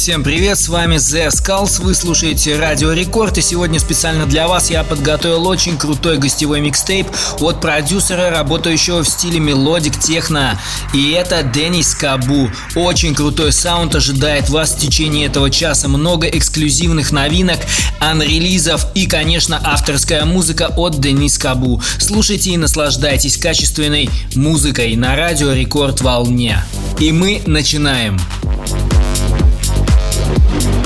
Всем привет, с вами Zeskullz, вы слушаете Радио Рекорд, и сегодня специально для вас я подготовил очень крутой гостевой микстейп от продюсера, работающего в стиле melodic techno, и это Deniz Kabu. Очень крутой саунд ожидает вас в течение этого часа, много эксклюзивных новинок, анрелизов и, конечно, авторская музыка от Deniz Kabu. Слушайте и наслаждайтесь качественной музыкой на Радио Рекорд волне. И мы начинаем. Thank you.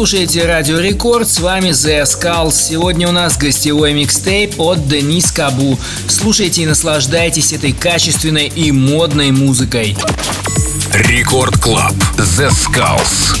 Слушаете Радио Рекорд, с вами Zeskullz. Сегодня у нас гостевой микстейп от Deniz Kabu. Слушайте и наслаждайтесь этой качественной и модной музыкой. Record Club Zeskullz.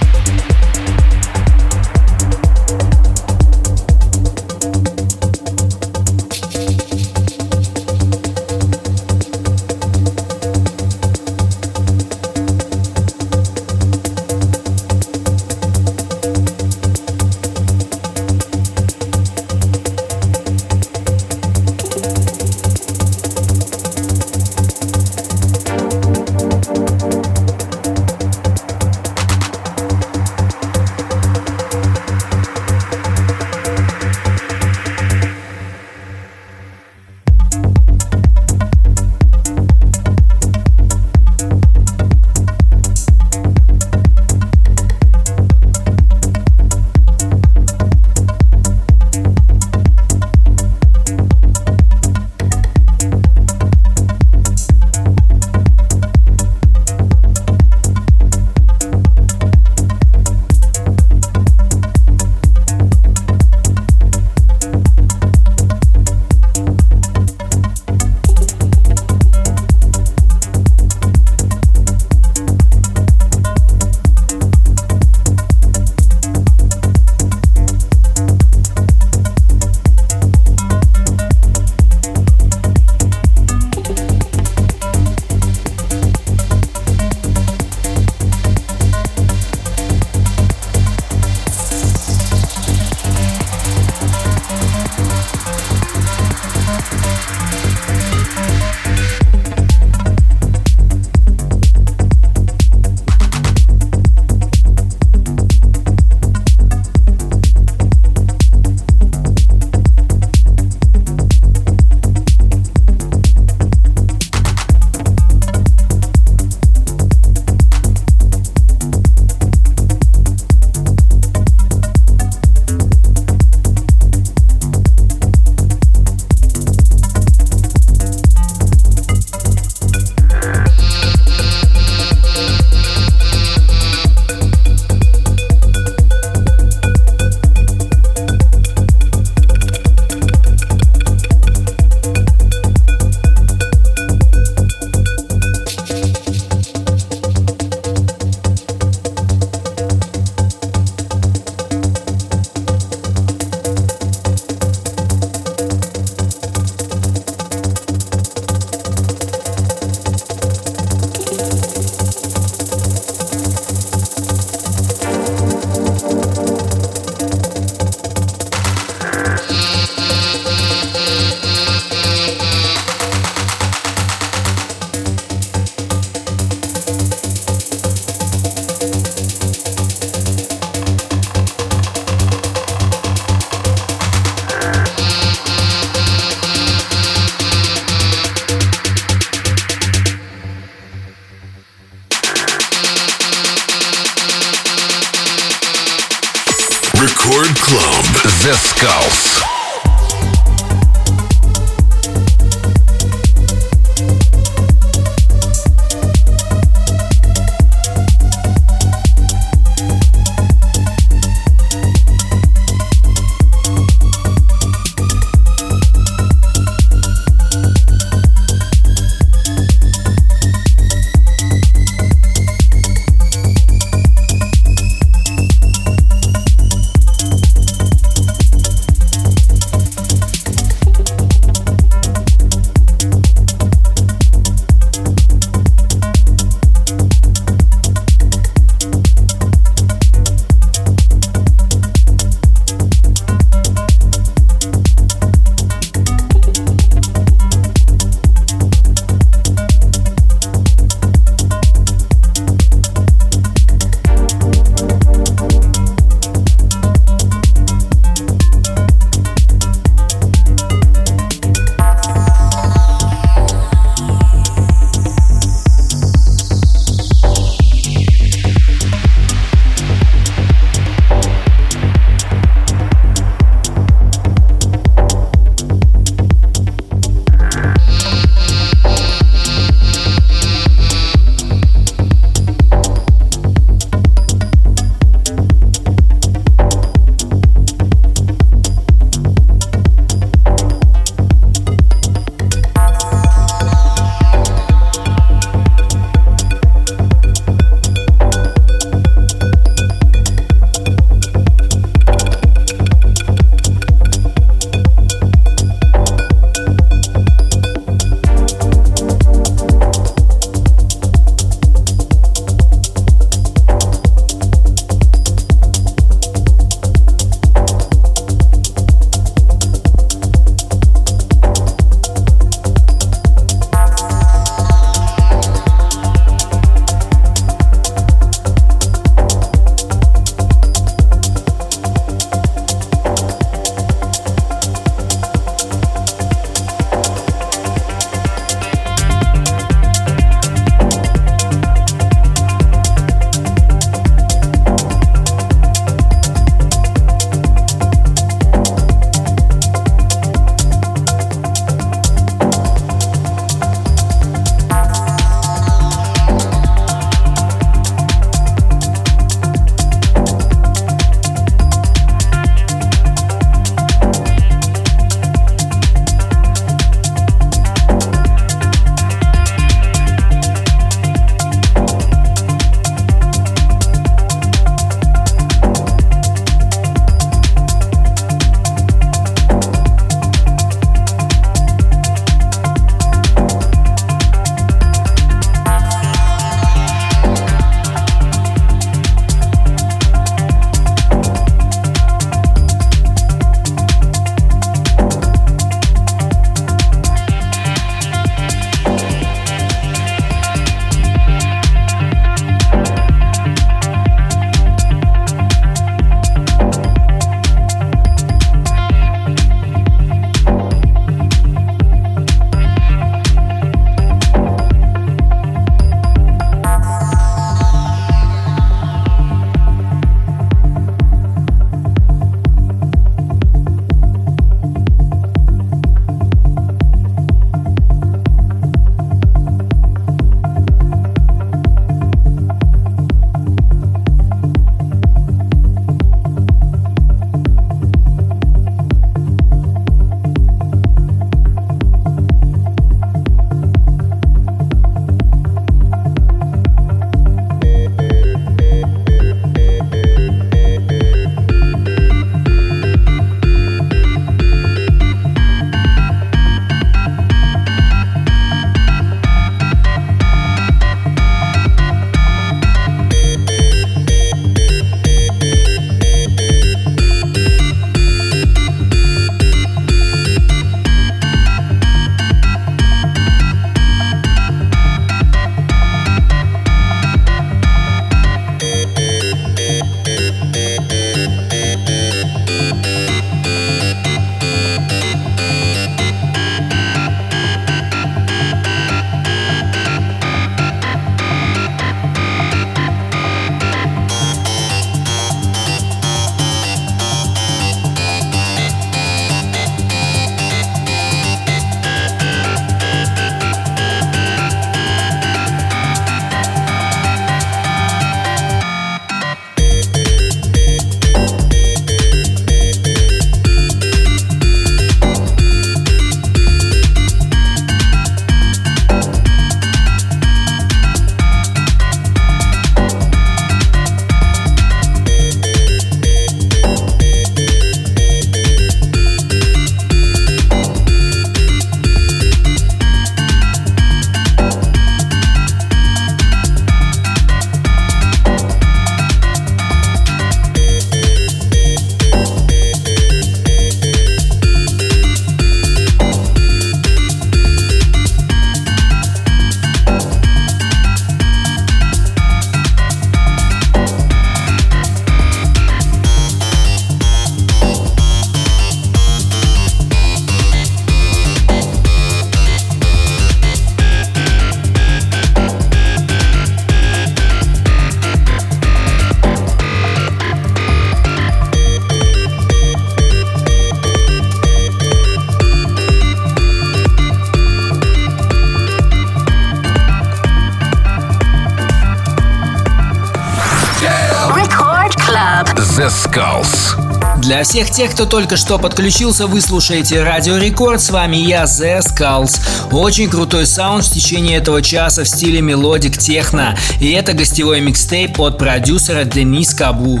Для всех тех, кто только что подключился, вы слушаете Радио Рекорд. С вами я, Zeskullz. Очень крутой саунд в течение этого часа в стиле melodic techno. И это гостевой микстейп от продюсера Deniz Kabu.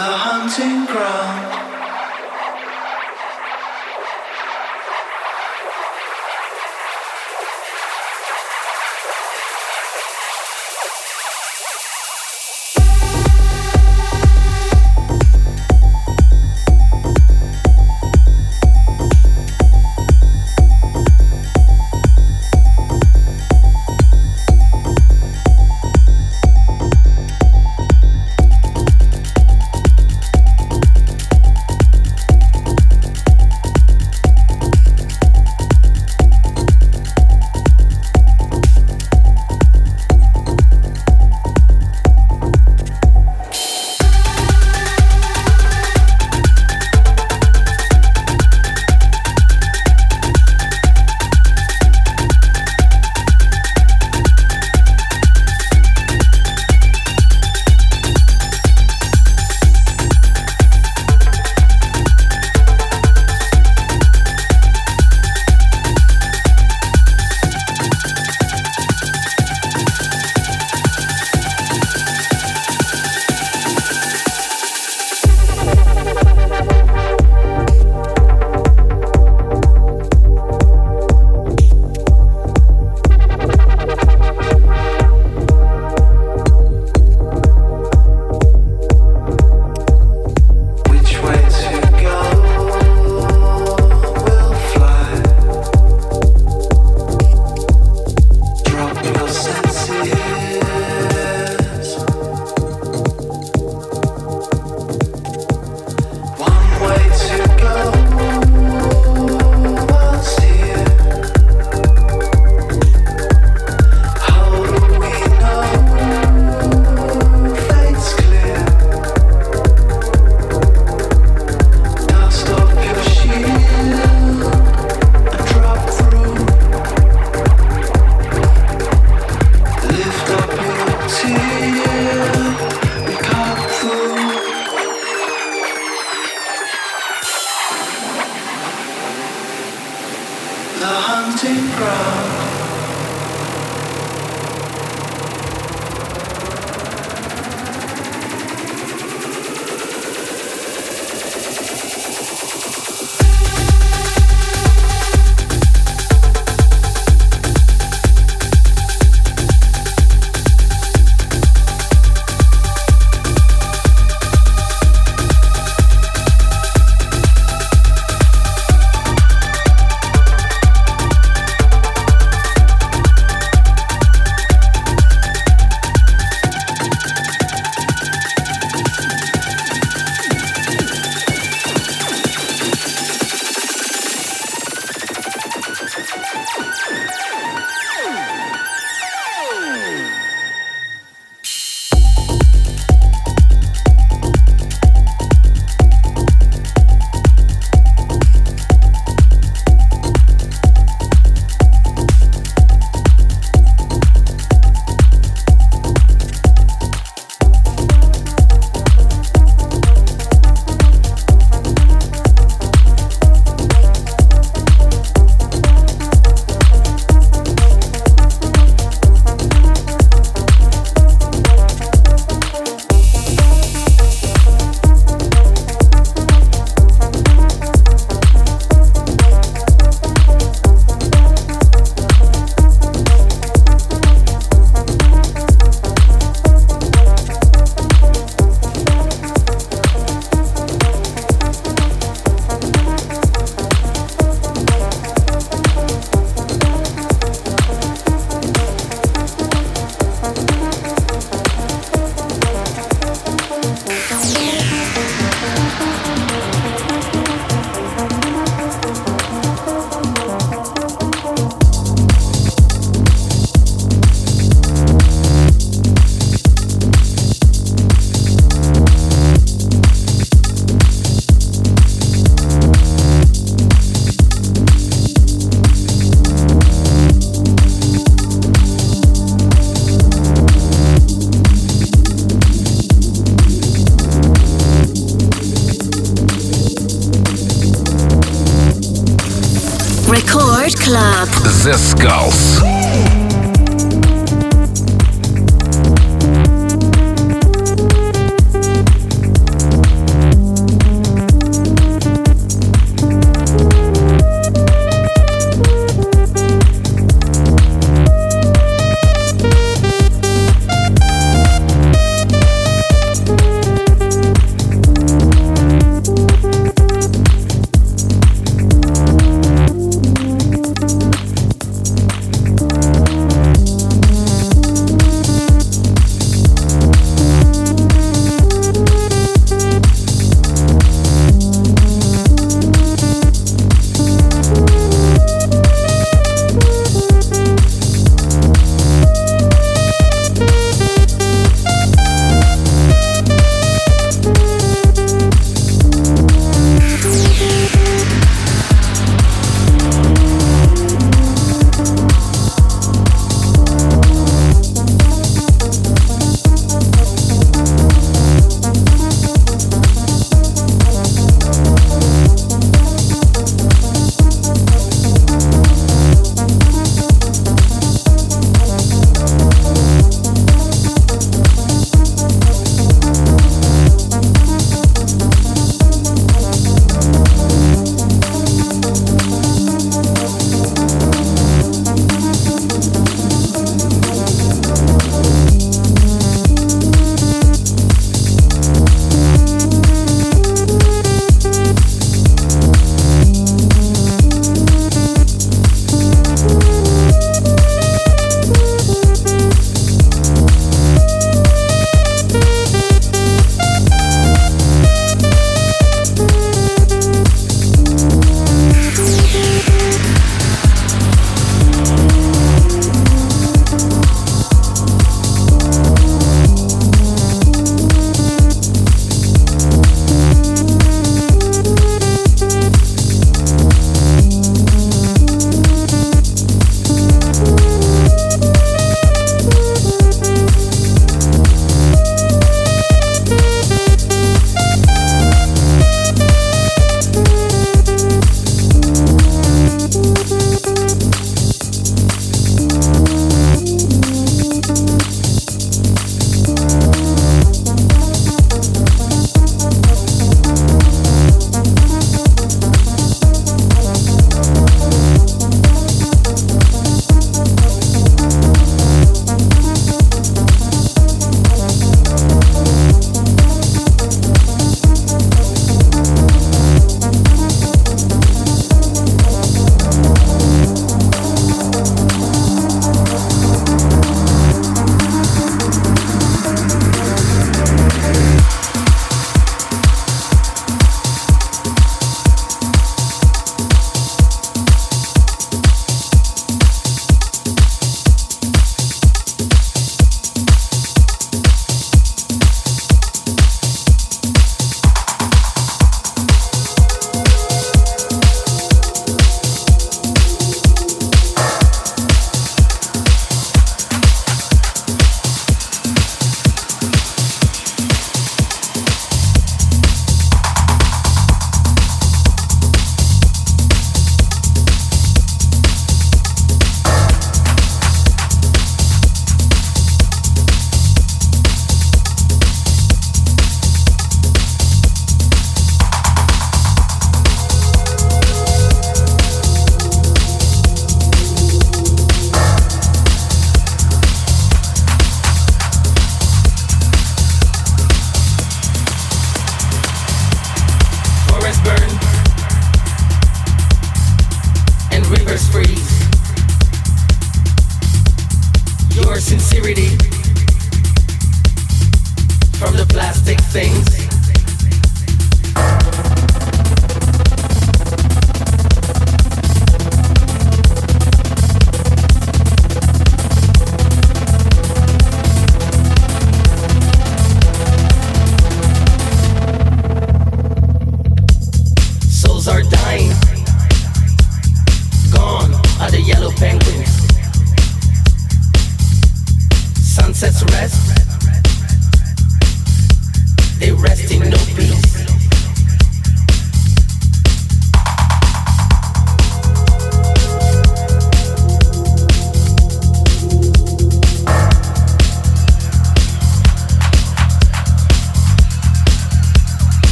the hunting ground. Girls.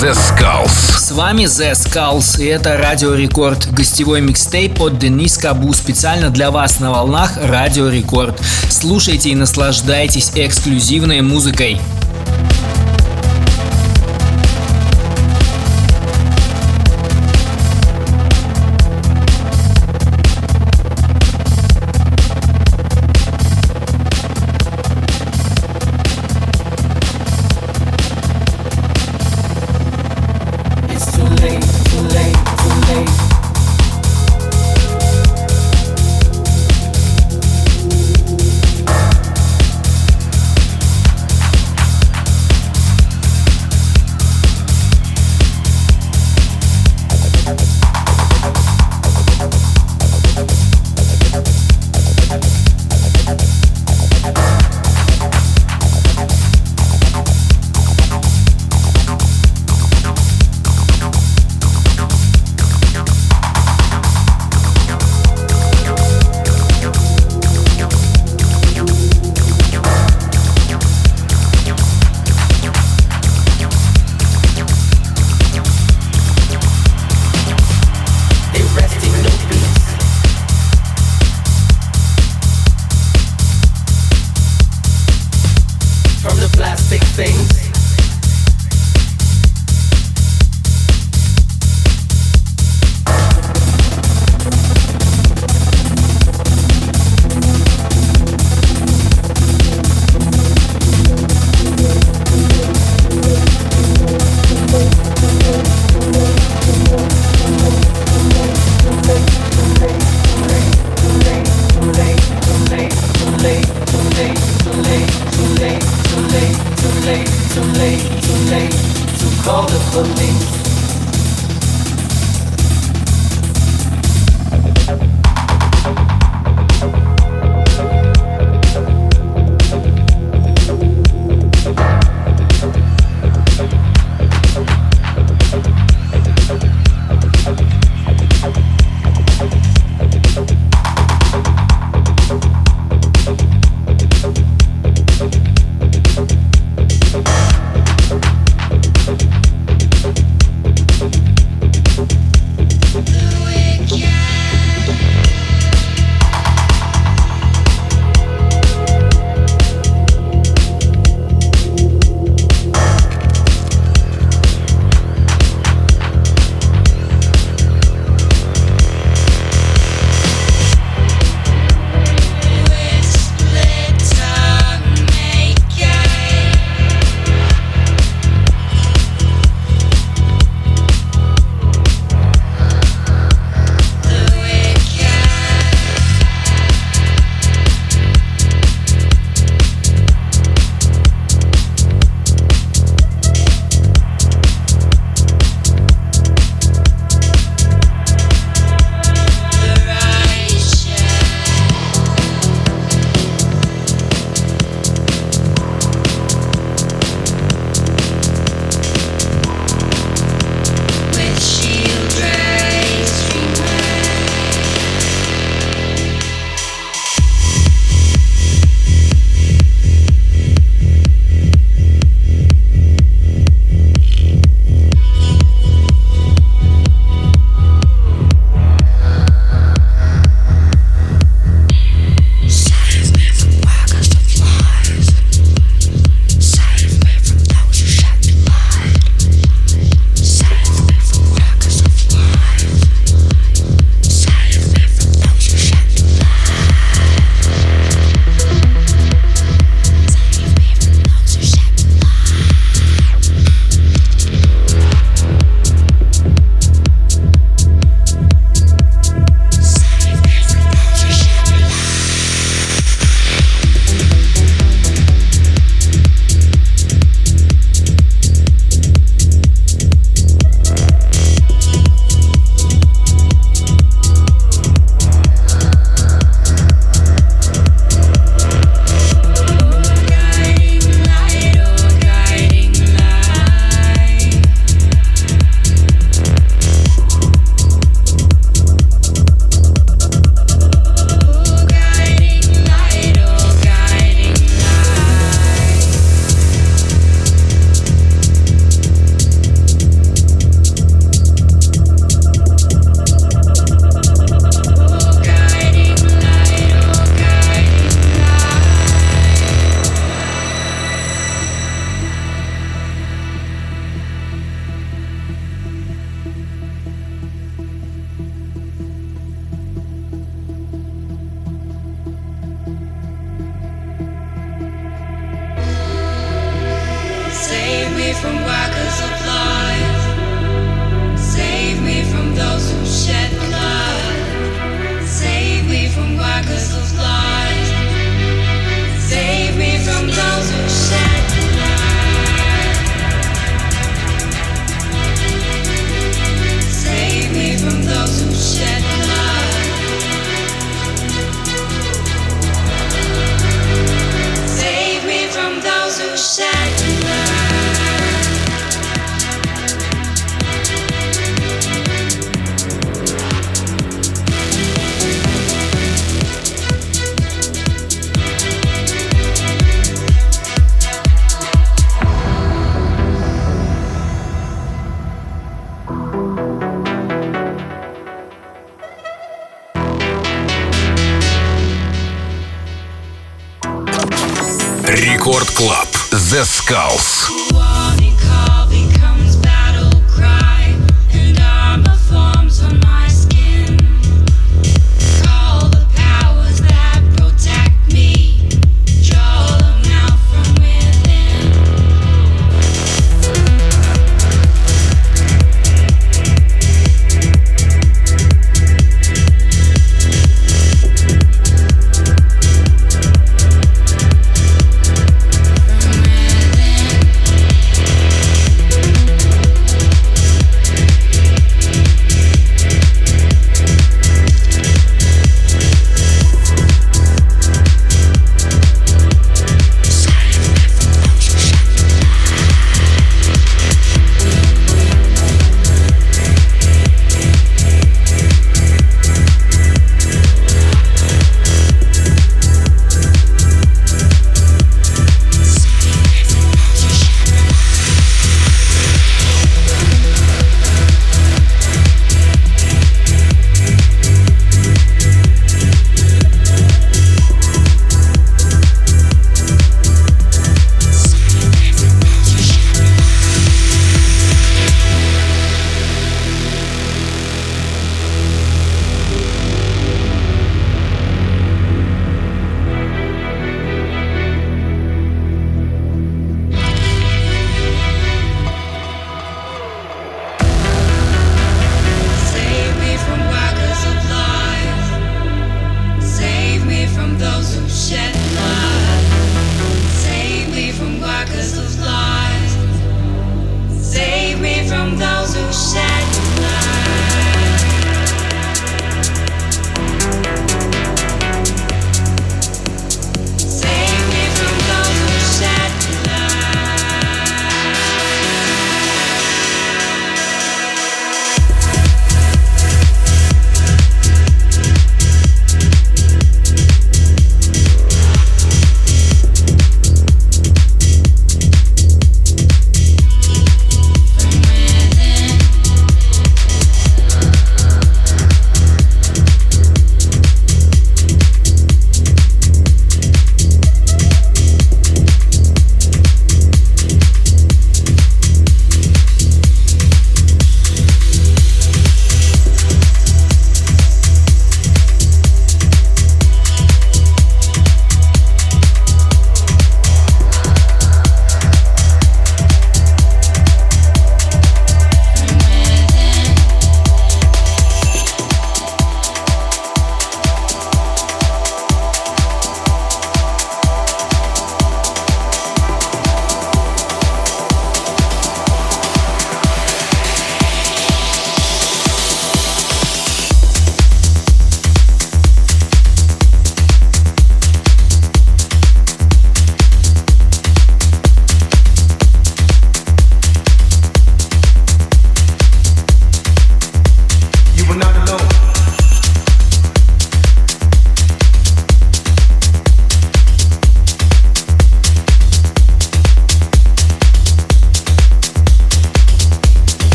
The Skulls. С вами The Skulls, и это Радио Рекорд, гостевой микстейп от Денис Кабу специально для вас на волнах Радио Рекорд. Слушайте и наслаждайтесь эксклюзивной музыкой.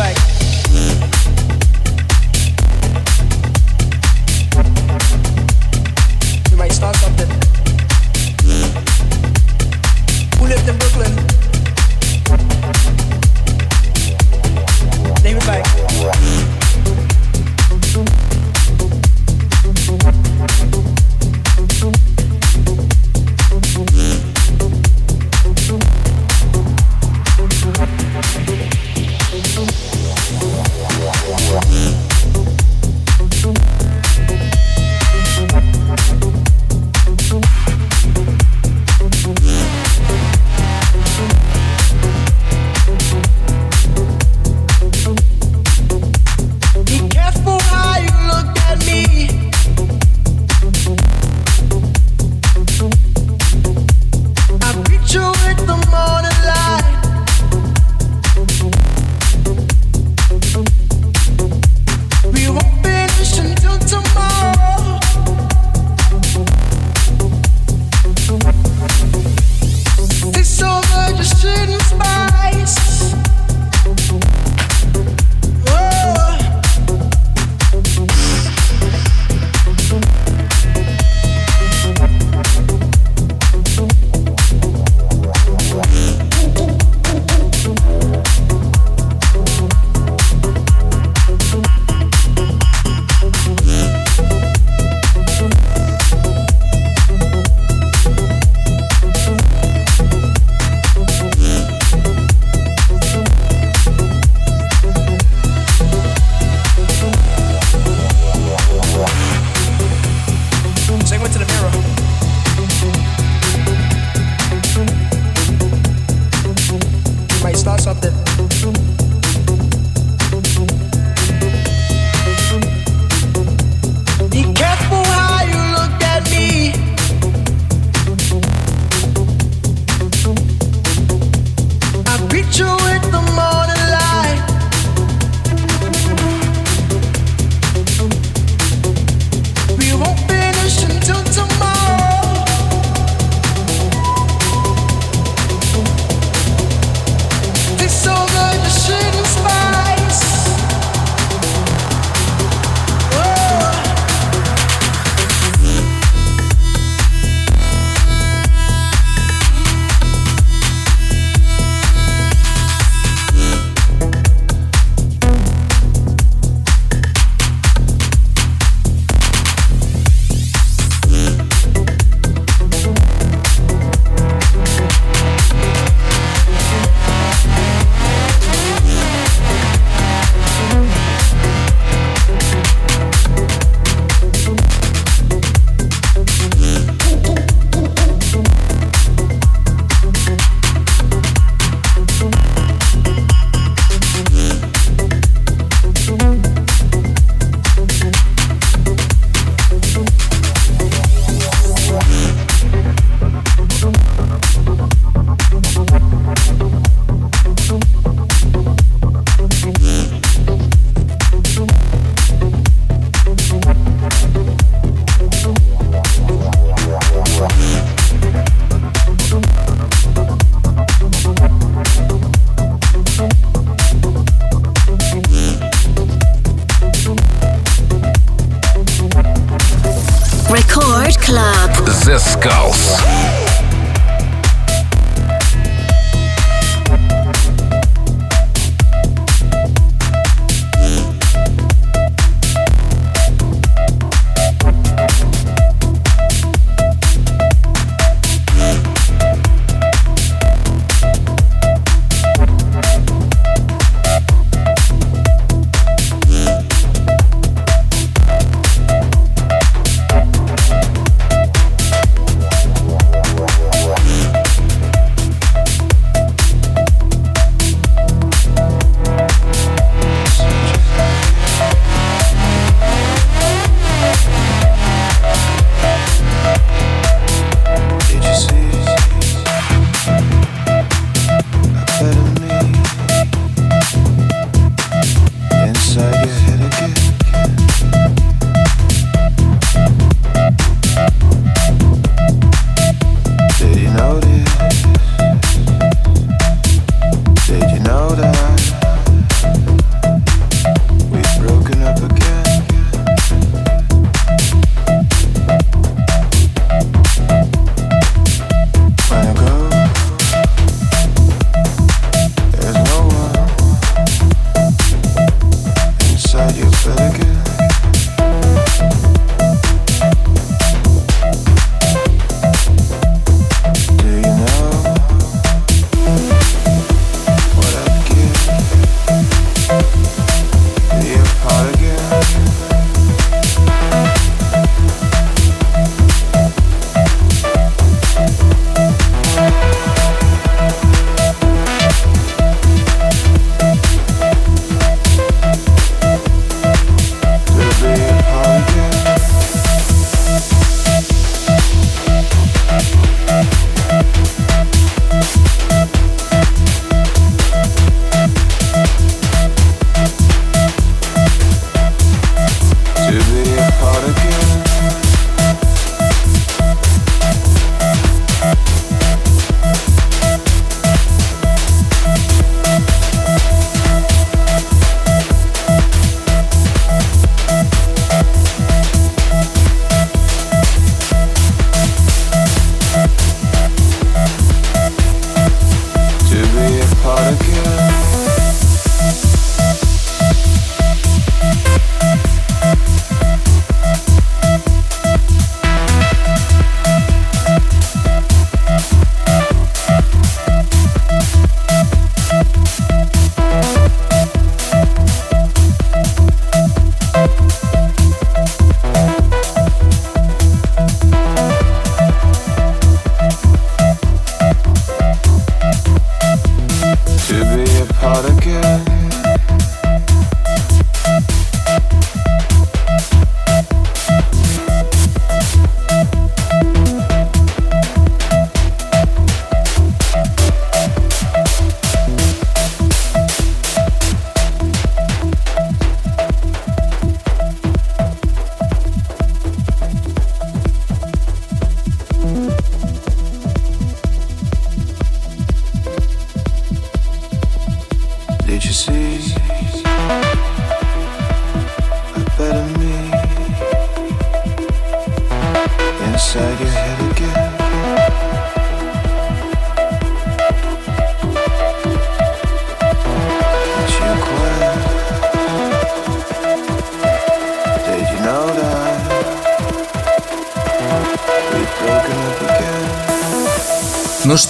like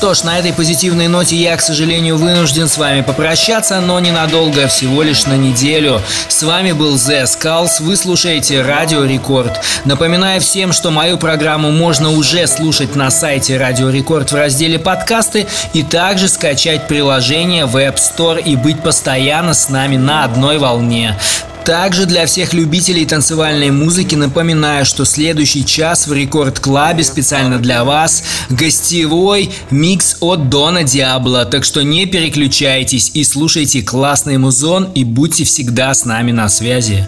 что ж, на этой позитивной ноте я, к сожалению, вынужден с вами попрощаться, но ненадолго, всего лишь на неделю. С вами был Zeskullz, вы слушаете Радио Рекорд. Напоминаю всем, что мою программу можно уже слушать на сайте Радио Рекорд в разделе подкасты и также скачать приложение в App Store и быть постоянно с нами на одной волне. Также для всех любителей танцевальной музыки напоминаю, что следующий час в Record Club е специально для вас гостевой микс от Дона Диабло. Так что не переключайтесь и слушайте классный музон и будьте всегда с нами на связи.